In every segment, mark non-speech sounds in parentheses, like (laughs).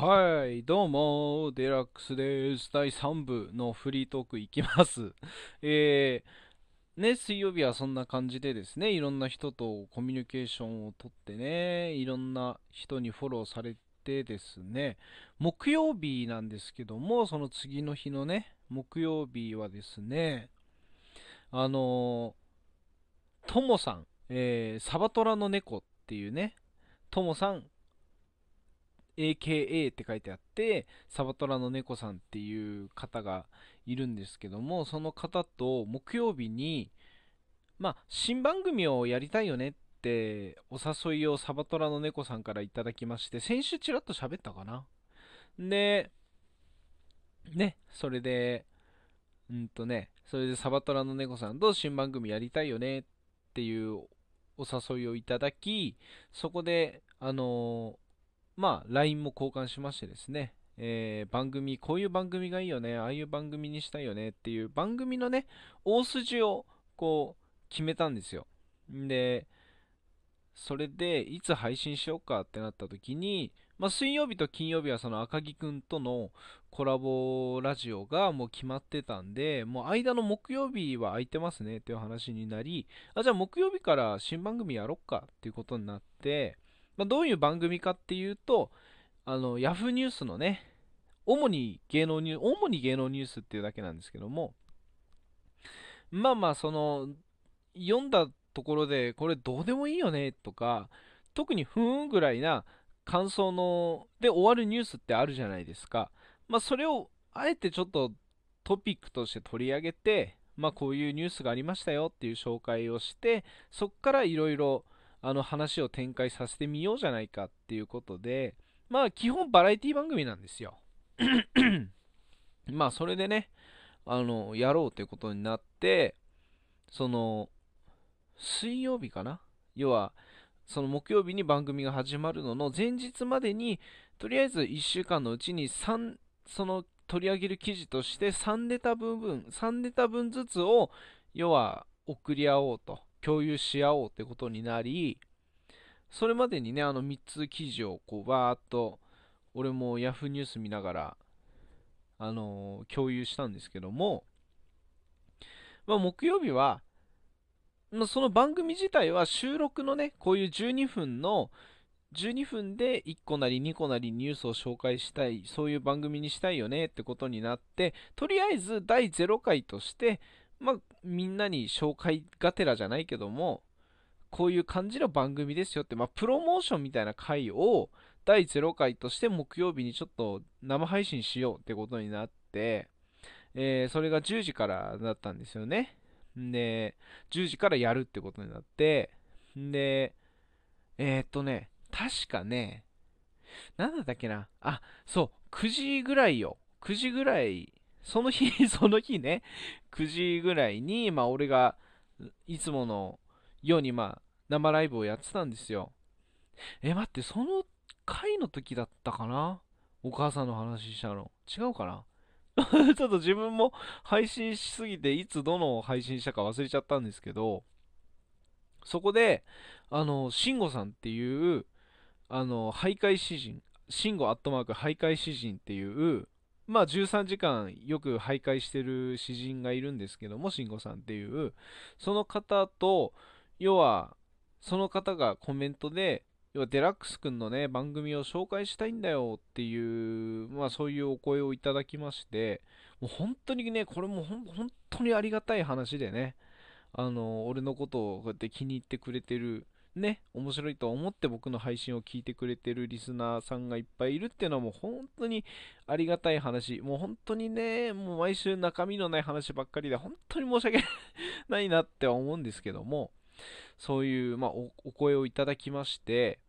はい、どうも、デラックスです。第3部のフリートークいきます。(laughs) えー、ね、水曜日はそんな感じでですね、いろんな人とコミュニケーションをとってね、いろんな人にフォローされてですね、木曜日なんですけども、その次の日のね、木曜日はですね、あのー、ともさん、えー、サバトラの猫っていうね、ともさん AKA って書いてあって、サバトラの猫さんっていう方がいるんですけども、その方と木曜日に、まあ、新番組をやりたいよねってお誘いをサバトラの猫さんからいただきまして、先週ちらっと喋ったかな。で、ね、それで、うんとね、それでサバトラの猫さんと新番組やりたいよねっていうお誘いをいただき、そこで、あのーまあ、LINE も交換しましてですね、えー番組、こういう番組がいいよね、ああいう番組にしたいよね。っていう番組のね、大筋をこう決めたんですよ。んで、それでいつ配信しようかってなった時に、まあ、水曜日と金曜日はその赤木くんとのコラボラジオがもう決まってたんで、もう間の木曜日は空いてますねっていう話になり、あ、じゃあ木曜日から新番組やろっかっていうことになって、まあ、どういう番組かっていうと、あの、ヤフーニュースのね、主に芸能ニュース、主に芸能ニュースっていうだけなんですけども、まあまあ、その、読んだところで、これどうでもいいよねとか、特にふーんぐらいな感想の、で終わるニュースってあるじゃないですか。まあ、それを、あえてちょっとトピックとして取り上げて、まあ、こういうニュースがありましたよっていう紹介をして、そこからいろいろ、あの話を展開させてみようじゃないかっていうことで、まあ基本バラエティ番組なんですよ。(coughs) まあそれでね、あの、やろうということになって、その、水曜日かな？要は、その木曜日に番組が始まるのの前日までに、とりあえず1週間のうちに3、その取り上げる記事として3ネタ部分、3ネタ分ずつを、要は送り合おうと。共有し合おうってことになり、それまでにね、あの3つ記事をこうバーっと、俺も Yahoo ニュース見ながら、あのー共有したんですけども、まあ、木曜日は、まあ、その番組自体は収録のね、こういう12分の、12分で1個なり2個なりニュースを紹介したい、そういう番組にしたいよねってことになって、とりあえず第0回として、まあ、みんなに紹介がてらじゃないけども、こういう感じの番組ですよって、まあ、プロモーションみたいな回を第0回として木曜日にちょっと生配信しようってことになって、えーそれが10時からだったんですよね。で、10時からやるってことになって、で、えー、っとね、確かね、なんだったっけな？あ、そう、9時ぐらいよ。9時ぐらい、その日、(laughs) その日ね、9時ぐらいに、まあ、俺がいつものように、まあ、生ライブをやってたんですよ。え、待って、その回の時だったかな？お母さんの話したの。違うかな？(laughs) ちょっと自分も配信しすぎて、いつどの配信したか忘れちゃったんですけど、そこで、あの、慎吾さんっていう、あの、徘徊詩人、慎吾アットマーク徘徊詩人っていう、まあ13時間よく徘徊してる詩人がいるんですけども、慎吾さんっていう、その方と、要は、その方がコメントで、要はデラックスくんのね、番組を紹介したいんだよっていう、まあそういうお声をいただきまして、もう本当にね、これも本当にありがたい話でね、あの、俺のことをこうやって気に入ってくれてる、ね、面白いと思って僕の配信を聞いてくれてるリスナーさんがいっぱいいるっていうのはもう本当にありがたい話。もう本当にね、もう毎週中身のない話ばっかりで本当に申し訳ないなって思うんですけども、そういう、まあ、お声をいただきまして、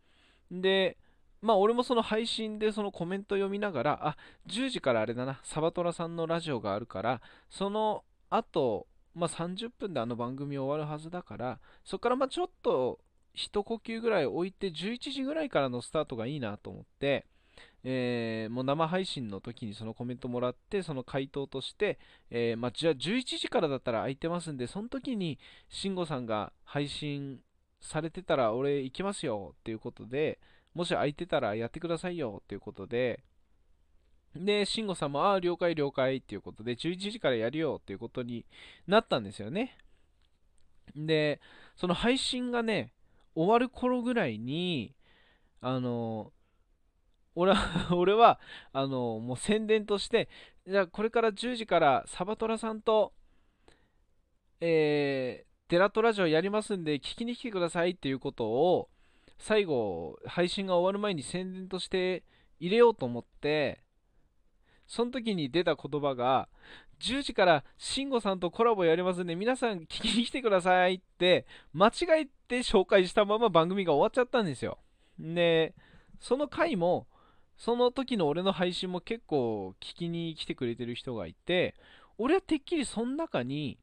で、まあ俺もその配信でそのコメント読みながら、あ、10時からあれだな、サバトラさんのラジオがあるから、その後、まあ30分であの番組終わるはずだから、そこからまあちょっと一呼吸ぐらい置いて11時ぐらいからのスタートがいいなと思って、えーもう生配信の時にそのコメントもらって、その回答として、えーまあ、じゃあ11時からだったら空いてますんで、その時に慎吾さんが配信されてたら俺行きますよっていうことで、もし空いてたらやってくださいよっていうことで、で、慎吾さんも、ああ、了解了解っていうことで、11時からやるよっていうことになったんですよね。で、その配信がね、終わる頃ぐらいに、あの、俺は (laughs) 俺は、あの、もう宣伝として、じゃあこれから10時からサバトラさんと、えー、テラトラジオやりますんで聞きに来てくださいっていうことを、最後、配信が終わる前に宣伝として入れようと思って、その時に出た言葉が、10時から慎吾さんとコラボやりますんで、皆さん聞きに来てくださいって、間違えて紹介したまま番組が終わっちゃったんですよ。で、その回も、その時の俺の配信も結構聞きに来てくれてる人がいて、俺はてっきりその中に、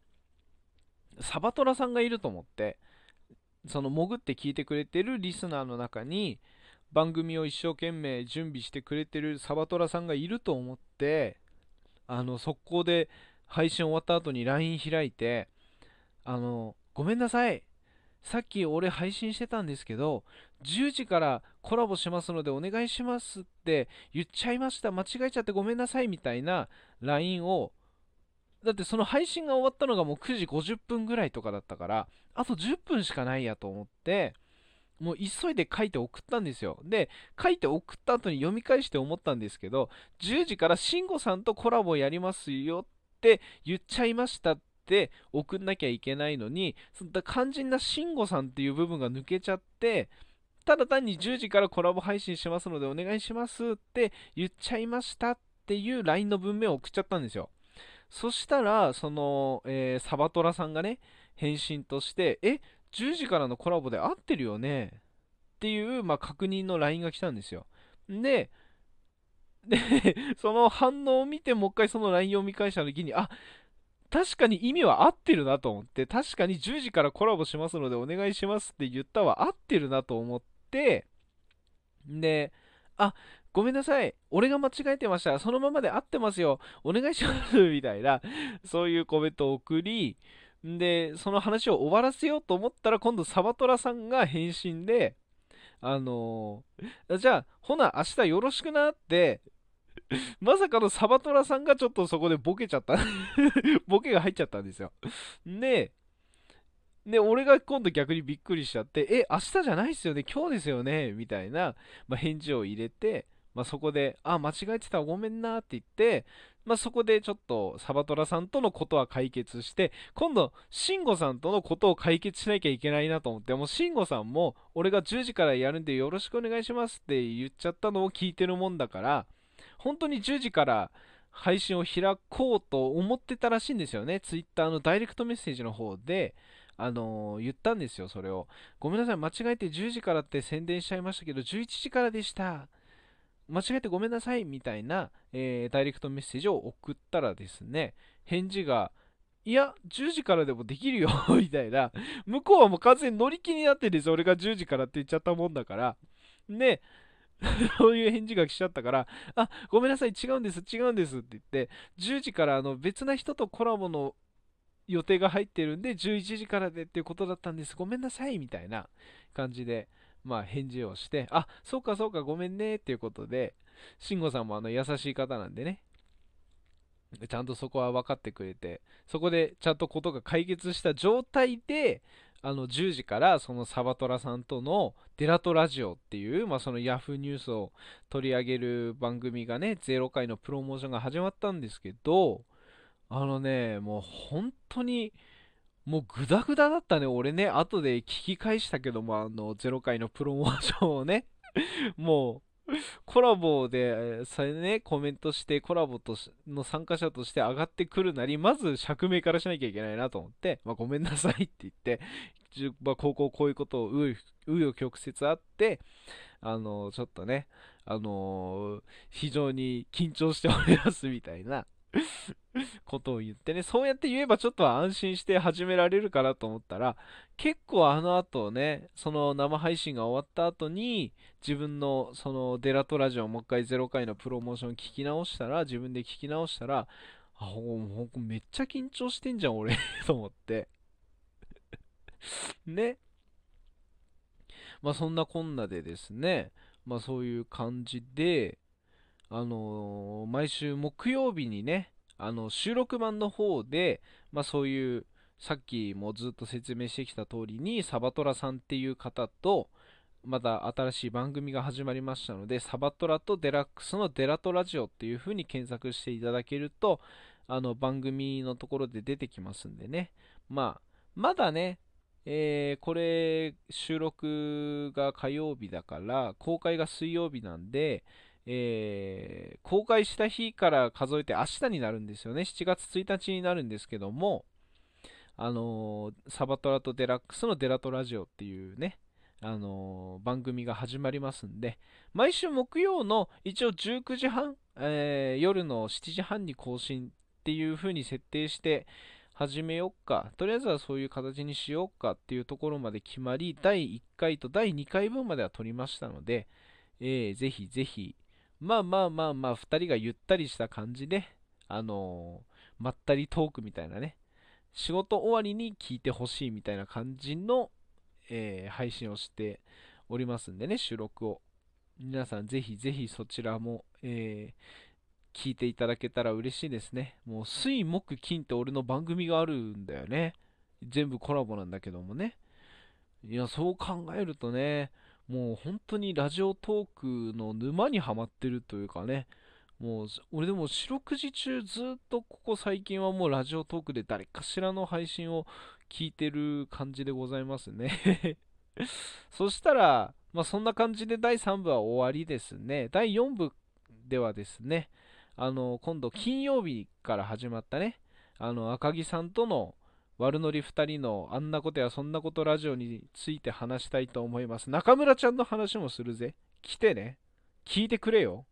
サバトラさんがいると思って、その潜って聞いてくれてるリスナーの中に、番組を一生懸命準備してくれてるサバトラさんがいると思って、あの、速攻で配信終わった後に LINE 開いて、あの、ごめんなさい。さっき俺配信してたんですけど、10時からコラボしますのでお願いしますって言っちゃいました。間違えちゃってごめんなさいみたいな LINE を、だってその配信が終わったのがもう9時50分ぐらいとかだったから、あと10分しかないやと思って、もう急いで書いて送ったんですよ。で、書いて送った後に読み返して思ったんですけど、10時から慎吾さんとコラボやりますよって言っちゃいましたって送んなきゃいけないのに、そんな肝心な慎吾さんっていう部分が抜けちゃって、ただ単に10時からコラボ配信しますのでお願いしますって言っちゃいましたっていう LINE の文面を送っちゃったんですよ。そしたら、その、えー、サバトラさんがね、返信として、え、10時からのコラボで合ってるよね？っていう、まあ、確認の LINE が来たんですよ。で、(laughs) で、その反応を見て、もう一回その LINE を見返した時に、あ、確かに意味は合ってるなと思って、確かに10時からコラボしますのでお願いしますって言ったは合ってるなと思って、で、あ、ごめんなさい。俺が間違えてました。そのままで合ってますよ。お願いしますみたいな、そういうコメントを送り、で、その話を終わらせようと思ったら、今度サバトラさんが返信で、あのー、じゃあ、ほな、明日よろしくなって、まさかのサバトラさんがちょっとそこでボケちゃった。(laughs) ボケが入っちゃったんですよ。で、で、俺が今度逆にびっくりしちゃって、え、明日じゃないっすよね、今日ですよね、みたいな、まあ、返事を入れて、まあ、そこで、あ、間違えてた。ごめんなって言って、まあ、そこでちょっとサバトラさんとのことは解決して、今度、シンゴさんとのことを解決しなきゃいけないなと思って、もうシンゴさんも、俺が10時からやるんでよろしくお願いしますって言っちゃったのを聞いてるもんだから、本当に10時から配信を開こうと思ってたらしいんですよね。Twitter のダイレクトメッセージの方で、あのー、言ったんですよ、それを。ごめんなさい、間違えて10時からって宣伝しちゃいましたけど、11時からでした。間違えてごめんなさいみたいな、えー、ダイレクトメッセージを送ったらですね、返事が、いや、10時からでもできるよ (laughs) みたいな、向こうはもう完全に乗り気になってるんですよ。俺が10時からって言っちゃったもんだから。で、(laughs) そういう返事が来ちゃったから、あ、ごめんなさい、違うんです、違うんですって言って、10時からあの別な人とコラボの予定が入ってるんで、11時からでっていうことだったんです、ごめんなさいみたいな感じで、まあ、返事をして、あ、そうかそうか、ごめんねっていうことで、慎吾さんもあの優しい方なんでね、ちゃんとそこは分かってくれて、そこでちゃんとことが解決した状態で、あの10時からそのサバトラさんとのデラトラジオっていう、まあ、そのヤフーニュースを取り上げる番組がね、0回のプロモーションが始まったんですけど、あのね、もう本当に、もうグダグダだったね。俺ね、後で聞き返したけども、あの、0回のプロモーションをね、(laughs) もう、コラボで、それね、コメントして、コラボとの参加者として上がってくるなり、まず釈明からしなきゃいけないなと思って、まあ、ごめんなさいって言って、まあ、高校こういうことをう余曲折あって、あの、ちょっとね、あの非常に緊張しておりますみたいなことを言ってね、そうやって言えばちょっと安心して始められるかなと思ったら、結構あの後ね、その生配信が終わった後に、自分のそのデラトラジオもう一回0回のプロモーション聞き直したら、自分で聞き直したら、あ、もうめっちゃ緊張してんじゃん、俺 (laughs) と思って (laughs) ね。まあそんなこんなでですね、まあそういう感じで、あのー毎週木曜日にね、あの収録版の方で、まあ、そういうさっきもずっと説明してきた通りにサバトラさんっていう方とまた新しい番組が始まりましたのでサバトラとデラックスのデラトラジオっていう風に検索していただけるとあの番組のところで出てきますんでね。まあまだねえーこれ収録が火曜日だから公開が水曜日なんでえー公開した日から数えて明日になるんですよね。7月1日になるんですけども、あのーサバトラとデラックスのデラトラジオっていうね、あのー番組が始まりますんで、毎週木曜の一応19時半、えー夜の7時半に更新っていう風に設定して始めよっか。とりあえずはそういう形にしようかっていうところまで決まり、第1回と第2回分までは撮りましたので、えーぜひぜひ、まあまあまあまあ、2人がゆったりした感じで、あのーまったりトークみたいなね、仕事終わりに聞いてほしいみたいな感じの、えー配信をしておりますんでね、収録を。皆さんぜひぜひそちらも、えー聞いていただけたら嬉しいですね。もう、水、木、金って俺の番組があるんだよね。全部コラボなんだけどもね。いや、そう考えるとね、もう本当にラジオトークの沼にはまってるというかね、もう俺でも四六時中ずっとここ最近はもうラジオトークで誰かしらの配信を聞いてる感じでございますね (laughs) そしたら、まあそんな感じで第3部は終わりですね。第4部ではですね、あの、今度金曜日から始まったね、あの、赤木さんとの悪ノリ2人のあんなことやそんなことラジオについて話したいと思います。中村ちゃんの話もするぜ。来てね。聞いてくれよ。